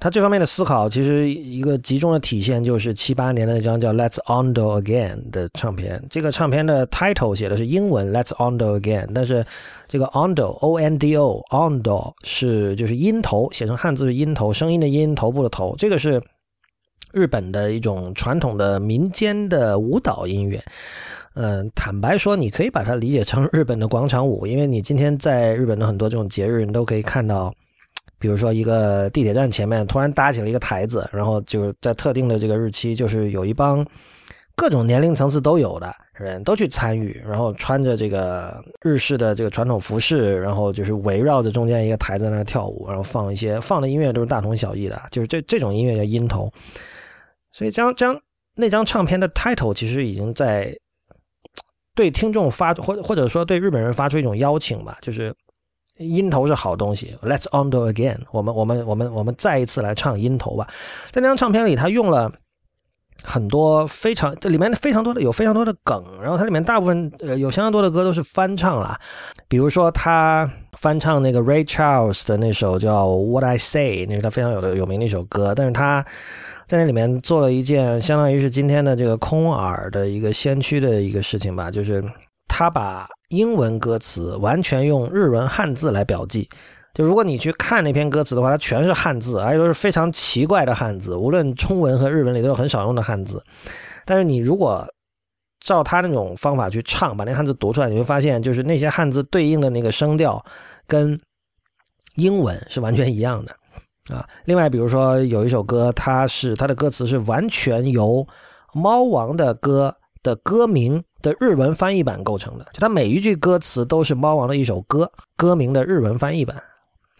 他这方面的思考，其实一个集中的体现就是七八年的那张叫 Let's Ondo Again 的唱片。这个唱片的 title 写的是英文 Let's Ondo Again，但是这个 Ondo O N D O Undo 是就是音头，写成汉字是音头，声音的音，头部的头，这个是。日本的一种传统的民间的舞蹈音乐，嗯，坦白说，你可以把它理解成日本的广场舞，因为你今天在日本的很多这种节日，你都可以看到，比如说一个地铁站前面突然搭起了一个台子，然后就是在特定的这个日期，就是有一帮各种年龄层次都有的人都去参与，然后穿着这个日式的这个传统服饰，然后就是围绕着中间一个台子在那跳舞，然后放一些放的音乐都是大同小异的，就是这这种音乐叫音头。所以将将那张唱片的 title 其实已经在。对听众发或或者说对日本人发出一种邀请吧，就是音头是好东西，Let's undo again，我们我们我们我们再一次来唱音头吧。在那张唱片里，他用了很多非常这里面非常多的有非常多的梗，然后它里面大部分呃有相当多的歌都是翻唱了，比如说他翻唱那个 Ray Charles 的那首叫 What I Say，那是他非常有的有名的一首歌，但是他。在那里面做了一件相当于是今天的这个空耳的一个先驱的一个事情吧，就是他把英文歌词完全用日文汉字来标记。就如果你去看那篇歌词的话，它全是汉字，而且都是非常奇怪的汉字，无论中文和日文里都有很少用的汉字。但是你如果照他那种方法去唱，把那汉字读出来，你会发现，就是那些汉字对应的那个声调跟英文是完全一样的。啊，另外，比如说有一首歌，它是它的歌词是完全由《猫王》的歌的歌名的日文翻译版构成的，就它每一句歌词都是《猫王》的一首歌歌名的日文翻译版。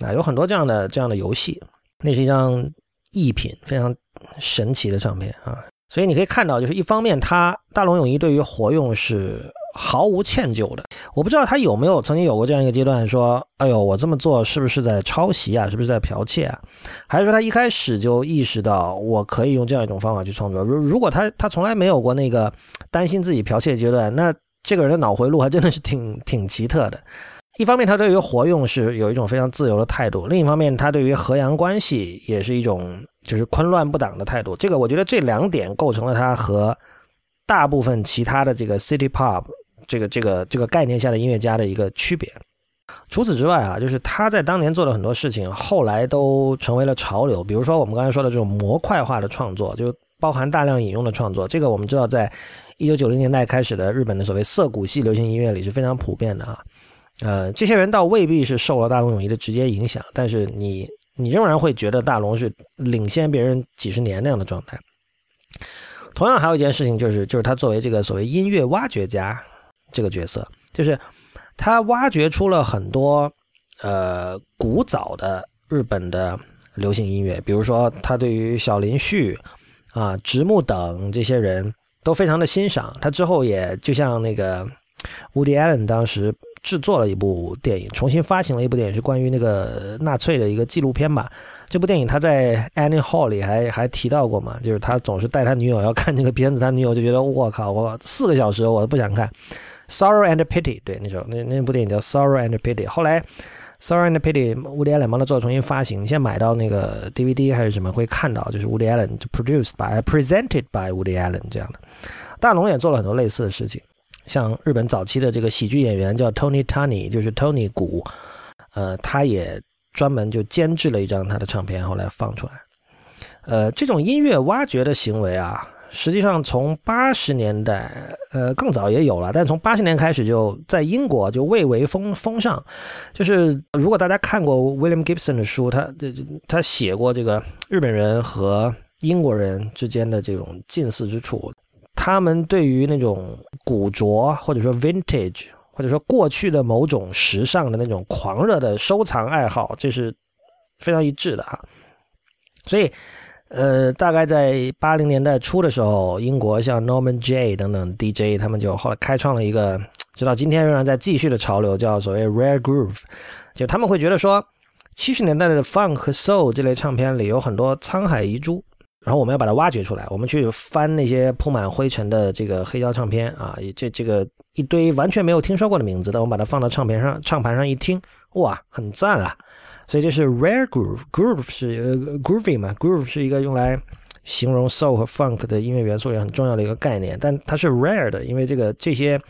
啊，有很多这样的这样的游戏，那是一张艺品，非常神奇的唱片啊。所以你可以看到，就是一方面，他大龙泳衣对于活用是。毫无歉疚的，我不知道他有没有曾经有过这样一个阶段，说：“哎呦，我这么做是不是在抄袭啊？是不是在剽窃啊？”还是说他一开始就意识到我可以用这样一种方法去创作？如如果他他从来没有过那个担心自己剽窃阶段，那这个人的脑回路还真的是挺挺奇特的。一方面，他对于活用是有一种非常自由的态度；另一方面，他对于和洋关系也是一种就是昆乱不挡的态度。这个我觉得这两点构成了他和大部分其他的这个 City Pop。这个这个这个概念下的音乐家的一个区别。除此之外啊，就是他在当年做的很多事情，后来都成为了潮流。比如说我们刚才说的这种模块化的创作，就包含大量引用的创作。这个我们知道，在一九九零年代开始的日本的所谓涩谷系流行音乐里是非常普遍的啊。呃，这些人倒未必是受了大龙泳衣的直接影响，但是你你仍然会觉得大龙是领先别人几十年那样的状态。同样，还有一件事情就是，就是他作为这个所谓音乐挖掘家。这个角色就是他挖掘出了很多呃古早的日本的流行音乐，比如说他对于小林旭啊、直木等这些人都非常的欣赏。他之后也就像那个 Woody Allen 当时制作了一部电影，重新发行了一部电影，是关于那个纳粹的一个纪录片吧。这部电影他在 Annie Hall 里还还提到过嘛，就是他总是带他女友要看这个片子，他女友就觉得我靠，我四个小时我都不想看。Sorrow and Pity，对，那首那那部电影叫 Sorrow and Pity。后来 Sorrow and Pity，乌迪艾伦帮他做重新发行。你现在买到那个 DVD 还是什么，会看到就是乌迪艾伦 produced by presented by Woody Allen 这样的。大龙也做了很多类似的事情，像日本早期的这个喜剧演员叫 Tony Tani，就是 Tony 谷，呃，他也专门就监制了一张他的唱片，后来放出来。呃，这种音乐挖掘的行为啊。实际上，从八十年代，呃，更早也有了，但从八十年开始就在英国就蔚为风风尚。就是如果大家看过 William Gibson 的书，他这他写过这个日本人和英国人之间的这种近似之处，他们对于那种古着或者说 Vintage 或者说过去的某种时尚的那种狂热的收藏爱好，这是非常一致的哈。所以。呃，大概在八零年代初的时候，英国像 Norman J 等等 DJ，他们就后来开创了一个，直到今天仍然在继续的潮流，叫所谓 Rare Groove。就他们会觉得说，七十年代的 Funk 和 Soul 这类唱片里有很多沧海遗珠，然后我们要把它挖掘出来。我们去翻那些铺满灰尘的这个黑胶唱片啊，这这个一堆完全没有听说过的名字，但我们把它放到唱片上，唱盘上一听，哇，很赞啊！所以这是 rare groove，groove 是呃 groovy 嘛，groove 是一个用来形容 soul 和 funk 的音乐元素也很重要的一个概念，但它是 rare 的，因为这个这些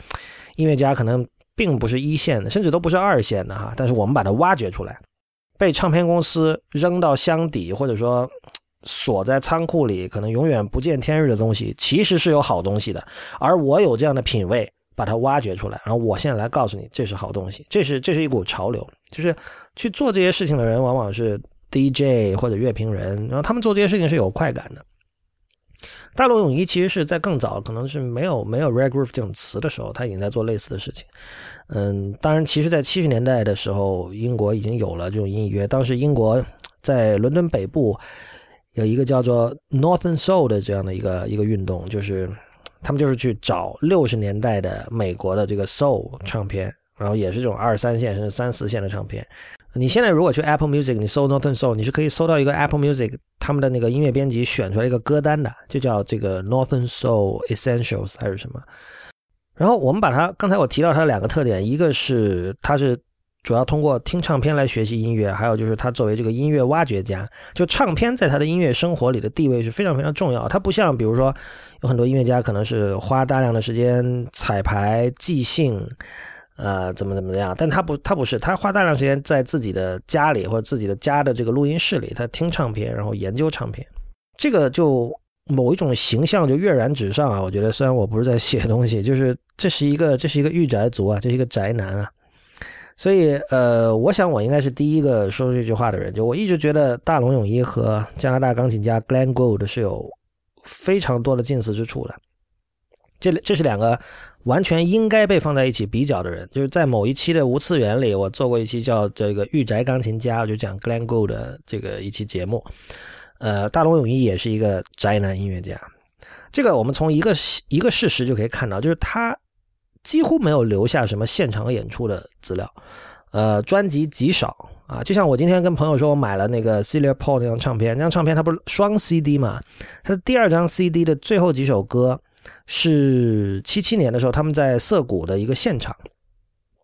音乐家可能并不是一线的，甚至都不是二线的哈，但是我们把它挖掘出来，被唱片公司扔到箱底或者说锁在仓库里，可能永远不见天日的东西，其实是有好东西的，而我有这样的品味，把它挖掘出来，然后我现在来告诉你，这是好东西，这是这是一股潮流，就是。去做这些事情的人，往往是 DJ 或者乐评人，然后他们做这些事情是有快感的。大陆泳衣其实是在更早，可能是没有没有 rag groove 这种词的时候，他已经在做类似的事情。嗯，当然，其实，在七十年代的时候，英国已经有了这种音乐。当时英国在伦敦北部有一个叫做 Northern Soul 的这样的一个一个运动，就是他们就是去找六十年代的美国的这个 Soul 唱片，然后也是这种二三线甚至三四线的唱片。你现在如果去 Apple Music，你搜 Northern Soul，你是可以搜到一个 Apple Music 他们的那个音乐编辑选出来一个歌单的，就叫这个 Northern Soul Essentials 还是什么。然后我们把它刚才我提到它的两个特点，一个是它是主要通过听唱片来学习音乐，还有就是他作为这个音乐挖掘家，就唱片在他的音乐生活里的地位是非常非常重要。他不像比如说有很多音乐家可能是花大量的时间彩排即兴。呃，怎么怎么样？但他不，他不是，他花大量时间在自己的家里或者自己的家的这个录音室里，他听唱片，然后研究唱片。这个就某一种形象就跃然纸上啊！我觉得，虽然我不是在写东西，就是这是一个，这是一个御宅族啊，这是一个宅男啊。所以，呃，我想我应该是第一个说出这句话的人。就我一直觉得大龙泳衣和加拿大钢琴家 Glenn Gould 是有非常多的近似之处的。这这是两个完全应该被放在一起比较的人，就是在某一期的无次元里，我做过一期叫这个御宅钢琴家，我就讲 Glenn Gould 的这个一期节目。呃，大龙泳衣也是一个宅男音乐家，这个我们从一个一个事实就可以看到，就是他几乎没有留下什么现场演出的资料，呃，专辑极少啊。就像我今天跟朋友说，我买了那个 Celia Paul 那张唱片，那张唱片它不是双 CD 嘛，它的第二张 CD 的最后几首歌。是七七年的时候，他们在涩谷的一个现场，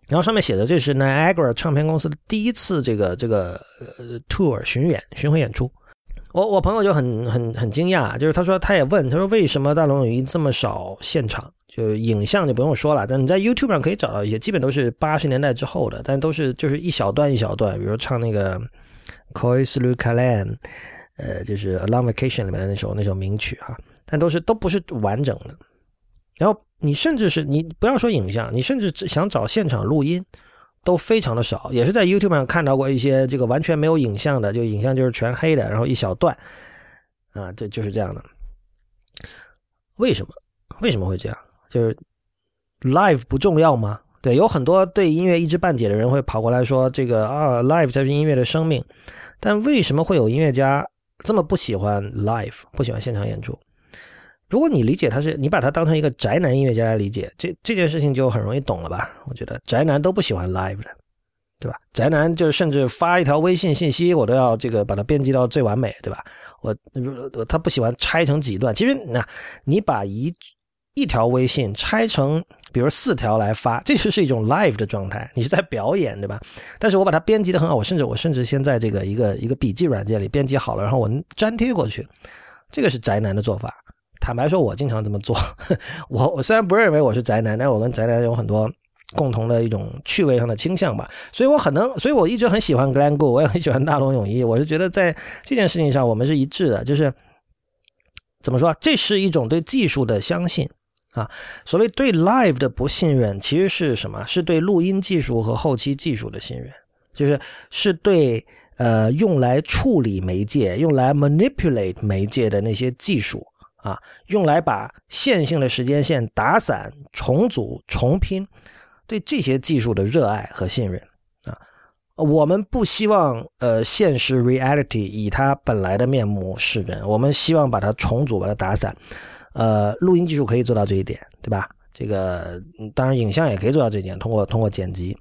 然后上面写的这是 Niagara 唱片公司的第一次这个这个呃 tour 巡演巡回演出。我我朋友就很很很惊讶，就是他说他也问他说为什么大龙泳衣这么少现场？就影像就不用说了，但你在 YouTube 上可以找到一些，基本都是八十年代之后的，但都是就是一小段一小段，比如唱那个 Cois Lu Calan，呃，就是 A Long Vacation 里面的那首那首名曲哈。但都是都不是完整的，然后你甚至是你不要说影像，你甚至想找现场录音都非常的少，也是在 YouTube 上看到过一些这个完全没有影像的，就影像就是全黑的，然后一小段，啊，这就是这样的。为什么？为什么会这样？就是 live 不重要吗？对，有很多对音乐一知半解的人会跑过来说这个啊，live 才是音乐的生命。但为什么会有音乐家这么不喜欢 live，不喜欢现场演出？如果你理解他是，你把他当成一个宅男音乐家来理解，这这件事情就很容易懂了吧？我觉得宅男都不喜欢 live 的，对吧？宅男就是甚至发一条微信信息，我都要这个把它编辑到最完美，对吧？我他不喜欢拆成几段。其实那，你把一一条微信拆成比如四条来发，这就是一种 live 的状态，你是在表演，对吧？但是我把它编辑的很好，我甚至我甚至先在这个一个一个笔记软件里编辑好了，然后我粘贴过去，这个是宅男的做法。坦白说，我经常这么做。[laughs] 我我虽然不认为我是宅男，但是我跟宅男有很多共同的一种趣味上的倾向吧。所以我很能，所以我一直很喜欢 Glen Go，我也很喜欢大龙泳衣。我是觉得在这件事情上我们是一致的，就是怎么说，这是一种对技术的相信啊。所谓对 live 的不信任，其实是什么？是对录音技术和后期技术的信任，就是是对呃用来处理媒介、用来 manipulate 媒介的那些技术。啊，用来把线性的时间线打散、重组、重拼，对这些技术的热爱和信任啊，我们不希望呃现实 reality 以它本来的面目示人，我们希望把它重组、把它打散。呃，录音技术可以做到这一点，对吧？这个当然影像也可以做到这一点，通过通过剪辑，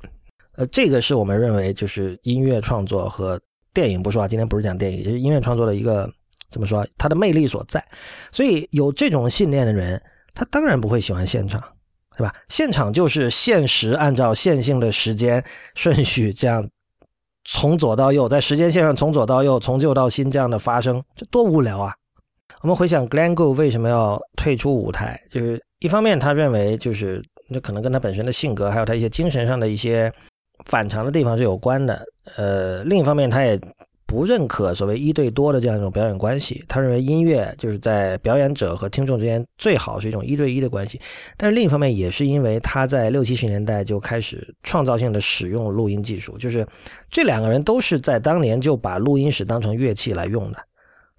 呃，这个是我们认为就是音乐创作和电影不说啊，今天不是讲电影，就是音乐创作的一个。怎么说？它的魅力所在，所以有这种信念的人，他当然不会喜欢现场，对吧？现场就是现实，按照线性的时间顺序，这样从左到右，在时间线上从左到右，从旧到新这样的发生，这多无聊啊！我们回想 Glenn Gould 为什么要退出舞台，就是一方面他认为就是那可能跟他本身的性格，还有他一些精神上的一些反常的地方是有关的，呃，另一方面他也。不认可所谓一对多的这样一种表演关系，他认为音乐就是在表演者和听众之间最好是一种一对一的关系。但是另一方面，也是因为他在六七十年代就开始创造性的使用录音技术，就是这两个人都是在当年就把录音室当成乐器来用的。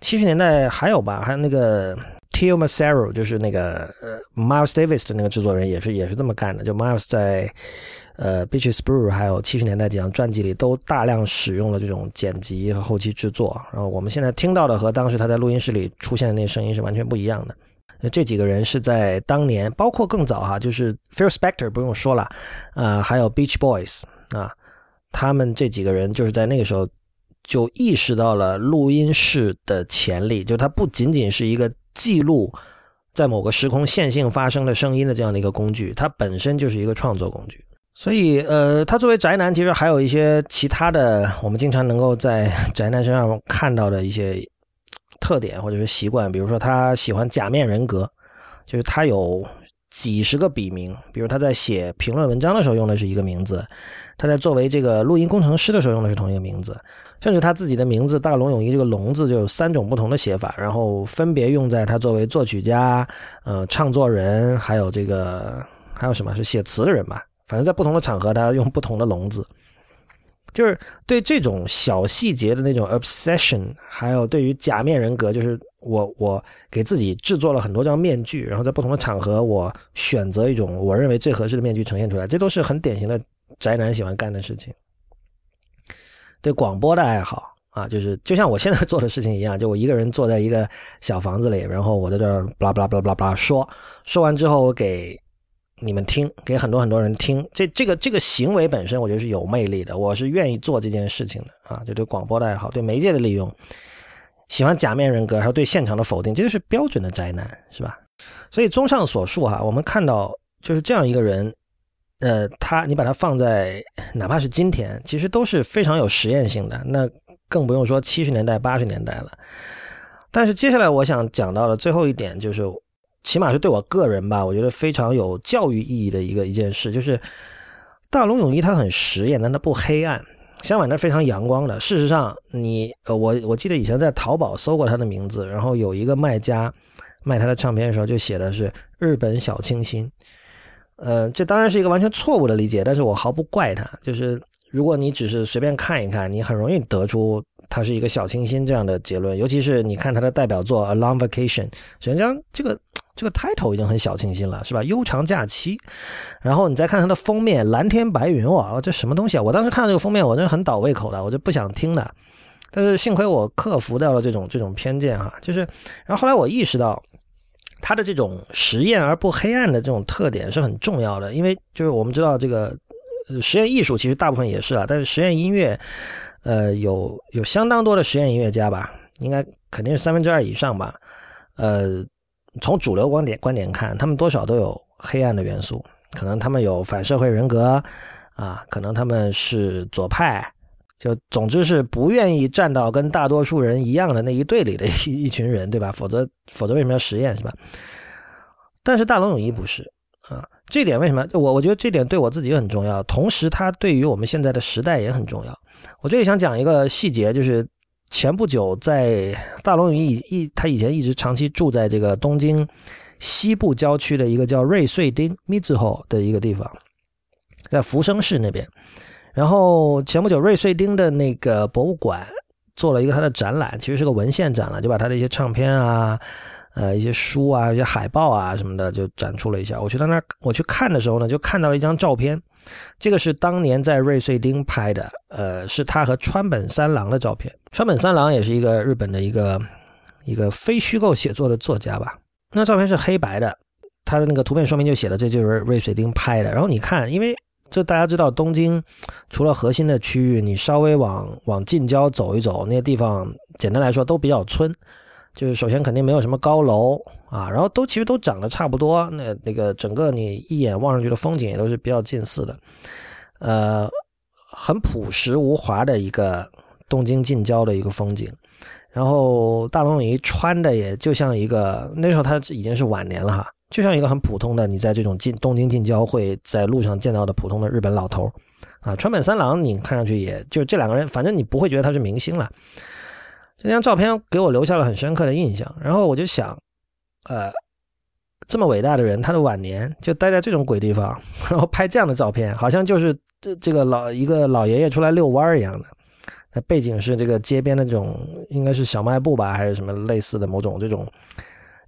七十年代还有吧，还有那个 Tio Macero，就是那个呃 Miles Davis 的那个制作人，也是也是这么干的。就 Miles 在。呃，Beaches Brew 还有七十年代几张专辑里都大量使用了这种剪辑和后期制作，然后我们现在听到的和当时他在录音室里出现的那声音是完全不一样的。那这几个人是在当年，包括更早哈，就是 Phil Spector 不用说了，啊，还有 Beach Boys 啊，他们这几个人就是在那个时候就意识到了录音室的潜力，就它不仅仅是一个记录在某个时空线性发生的声音的这样的一个工具，它本身就是一个创作工具。所以，呃，他作为宅男，其实还有一些其他的，我们经常能够在宅男身上看到的一些特点或者是习惯。比如说，他喜欢假面人格，就是他有几十个笔名。比如他在写评论文章的时候用的是一个名字，他在作为这个录音工程师的时候用的是同一个名字，甚至他自己的名字大龙泳衣这个“龙”字就有三种不同的写法，然后分别用在他作为作曲家、呃唱作人，还有这个还有什么是写词的人吧。反正在不同的场合，他用不同的龙”字，就是对这种小细节的那种 obsession，还有对于假面人格，就是我我给自己制作了很多张面具，然后在不同的场合，我选择一种我认为最合适的面具呈现出来，这都是很典型的宅男喜欢干的事情。对广播的爱好啊，就是就像我现在做的事情一样，就我一个人坐在一个小房子里，然后我在这儿巴拉巴拉巴拉巴拉说，说完之后我给。你们听，给很多很多人听，这这个这个行为本身，我觉得是有魅力的。我是愿意做这件事情的啊，就对广播的爱好，对媒介的利用，喜欢假面人格，还有对现场的否定，这就是标准的宅男，是吧？所以综上所述哈，我们看到就是这样一个人，呃，他你把他放在哪怕是今天，其实都是非常有实验性的。那更不用说七十年代、八十年代了。但是接下来我想讲到的最后一点就是。起码是对我个人吧，我觉得非常有教育意义的一个一件事，就是大龙泳衣它很实验，但它不黑暗，相反它非常阳光的。事实上，你呃我我记得以前在淘宝搜过他的名字，然后有一个卖家卖他的唱片的时候就写的是日本小清新，呃，这当然是一个完全错误的理解，但是我毫不怪他。就是如果你只是随便看一看，你很容易得出。他是一个小清新这样的结论，尤其是你看他的代表作《A Long Vacation》，实际上这个这个 title 已经很小清新了，是吧？悠长假期。然后你再看它的封面，蓝天白云，哇，这什么东西啊？我当时看到这个封面，我真的很倒胃口的，我就不想听的。但是幸亏我克服掉了这种这种偏见哈，就是，然后后来我意识到，他的这种实验而不黑暗的这种特点是很重要的，因为就是我们知道这个实验艺术其实大部分也是啊，但是实验音乐。呃，有有相当多的实验音乐家吧，应该肯定是三分之二以上吧。呃，从主流观点观点看，他们多少都有黑暗的元素，可能他们有反社会人格啊，可能他们是左派，就总之是不愿意站到跟大多数人一样的那一队里的一一群人，对吧？否则否则为什么要实验，是吧？但是大龙泳衣不是啊，这点为什么？我我觉得这点对我自己很重要，同时它对于我们现在的时代也很重要。我这里想讲一个细节，就是前不久在大龙鱼一他以前一直长期住在这个东京西部郊区的一个叫瑞穗町 Mizuho 的一个地方，在福生市那边。然后前不久瑞穗町的那个博物馆做了一个他的展览，其实是个文献展览，就把他的一些唱片啊、呃一些书啊、一些海报啊什么的就展出了一下。我去到那儿我去看的时候呢，就看到了一张照片。这个是当年在瑞穗町拍的，呃，是他和川本三郎的照片。川本三郎也是一个日本的一个一个非虚构写作的作家吧。那照片是黑白的，他的那个图片说明就写了这就是瑞穗町拍的。然后你看，因为就大家知道东京除了核心的区域，你稍微往往近郊走一走，那些地方简单来说都比较村。就是首先肯定没有什么高楼啊，然后都其实都长得差不多，那那个整个你一眼望上去的风景也都是比较近似的，呃，很朴实无华的一个东京近郊的一个风景。然后大龙鱼穿的也就像一个那时候他已经是晚年了哈，就像一个很普通的你在这种近东京近郊会在路上见到的普通的日本老头啊，川本三郎你看上去也就这两个人，反正你不会觉得他是明星了。这张照片给我留下了很深刻的印象，然后我就想，呃，这么伟大的人，他的晚年就待在这种鬼地方，然后拍这样的照片，好像就是这这个老一个老爷爷出来遛弯儿一样的。那背景是这个街边的这种，应该是小卖部吧，还是什么类似的某种这种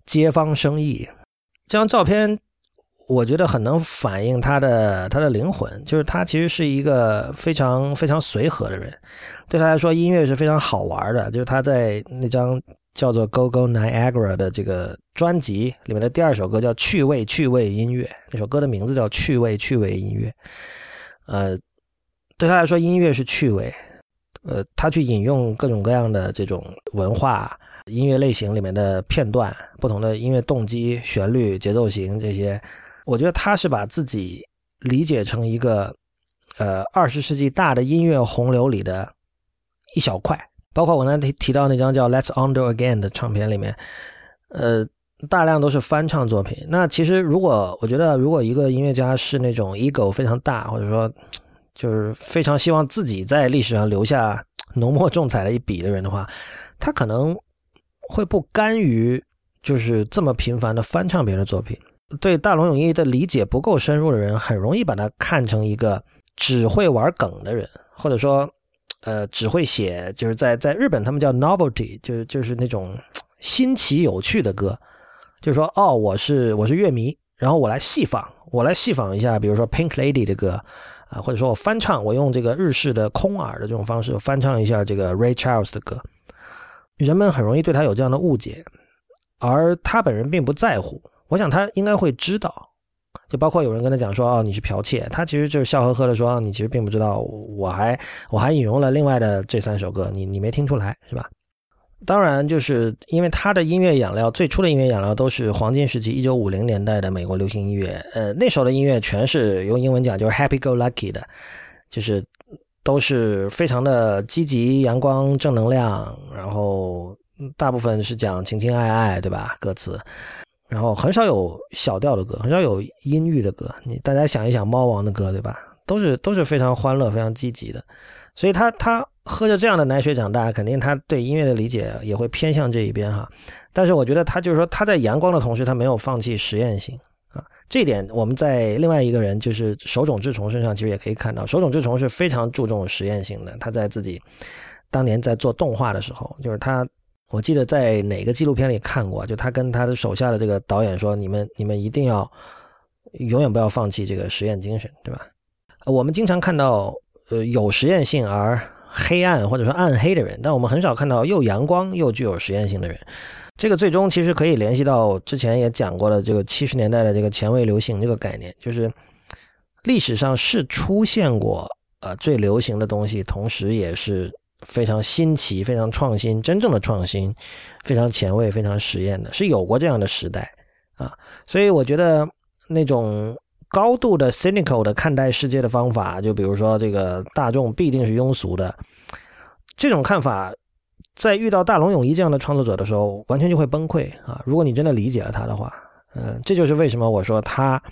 街坊生意。这张照片。我觉得很能反映他的他的灵魂，就是他其实是一个非常非常随和的人。对他来说，音乐是非常好玩的。就是他在那张叫做《Go Go Niagara》的这个专辑里面的第二首歌叫《趣味趣味音乐》，那首歌的名字叫《趣味趣味音乐》。呃，对他来说，音乐是趣味。呃，他去引用各种各样的这种文化音乐类型里面的片段，不同的音乐动机、旋律、节奏型这些。我觉得他是把自己理解成一个，呃，二十世纪大的音乐洪流里的一小块。包括我刚才提提到那张叫《Let's Undo Again》的唱片里面，呃，大量都是翻唱作品。那其实，如果我觉得，如果一个音乐家是那种 ego 非常大，或者说就是非常希望自己在历史上留下浓墨重彩的一笔的人的话，他可能会不甘于就是这么频繁的翻唱别人的作品。对大龙泳衣的理解不够深入的人，很容易把他看成一个只会玩梗的人，或者说，呃，只会写，就是在在日本他们叫 novelty，就是就是那种新奇有趣的歌，就是说，哦，我是我是乐迷，然后我来戏仿，我来戏仿一下，比如说 Pink Lady 的歌，啊，或者说我翻唱，我用这个日式的空耳的这种方式翻唱一下这个 Ray Charles 的歌，人们很容易对他有这样的误解，而他本人并不在乎。我想他应该会知道，就包括有人跟他讲说：“哦，你是剽窃。”他其实就是笑呵呵的说：“你其实并不知道，我还我还引用了另外的这三首歌，你你没听出来是吧？”当然，就是因为他的音乐养料最初的音乐养料都是黄金时期一九五零年代的美国流行音乐，呃，那时候的音乐全是用英文讲就是 Happy Go Lucky 的，就是都是非常的积极、阳光、正能量，然后大部分是讲情情爱爱，对吧？歌词。然后很少有小调的歌，很少有阴郁的歌。你大家想一想，猫王的歌，对吧？都是都是非常欢乐、非常积极的。所以他他喝着这样的奶水长大，肯定他对音乐的理解也会偏向这一边哈。但是我觉得他就是说他在阳光的同时，他没有放弃实验性啊。这一点我们在另外一个人就是手冢治虫身上其实也可以看到，手冢治虫是非常注重实验性的。他在自己当年在做动画的时候，就是他。我记得在哪个纪录片里看过，就他跟他的手下的这个导演说：“你们你们一定要永远不要放弃这个实验精神，对吧？”我们经常看到呃有实验性而黑暗或者说暗黑的人，但我们很少看到又阳光又具有实验性的人。这个最终其实可以联系到之前也讲过的这个七十年代的这个前卫流行这个概念，就是历史上是出现过呃最流行的东西，同时也是。非常新奇、非常创新、真正的创新，非常前卫、非常实验的，是有过这样的时代啊。所以我觉得那种高度的 cynical 的看待世界的方法，就比如说这个大众必定是庸俗的这种看法，在遇到大龙泳衣这样的创作者的时候，完全就会崩溃啊。如果你真的理解了他的话，嗯，这就是为什么我说他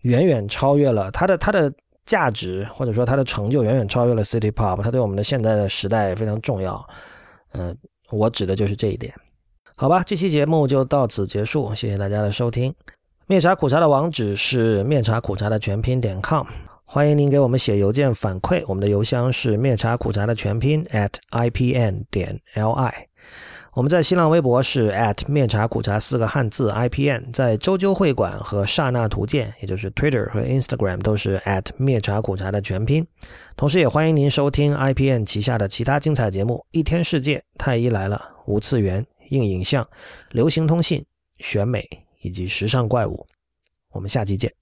远远超越了他的他的。价值或者说他的成就远远超越了 City Pop，他对我们的现在的时代非常重要。嗯，我指的就是这一点。好吧，这期节目就到此结束，谢谢大家的收听。灭茶苦茶的网址是灭茶苦茶的全拼点 com，欢迎您给我们写邮件反馈，我们的邮箱是灭茶苦茶的全拼 at ipn 点 li。我们在新浪微博是面茶苦茶四个汉字 IPN，在周究会馆和刹那图鉴，也就是 Twitter 和 Instagram 都是面茶苦茶的全拼。同时，也欢迎您收听 IPN 旗下的其他精彩节目：一天世界、太医来了、无次元、硬影像、流行通信、选美以及时尚怪物。我们下期见。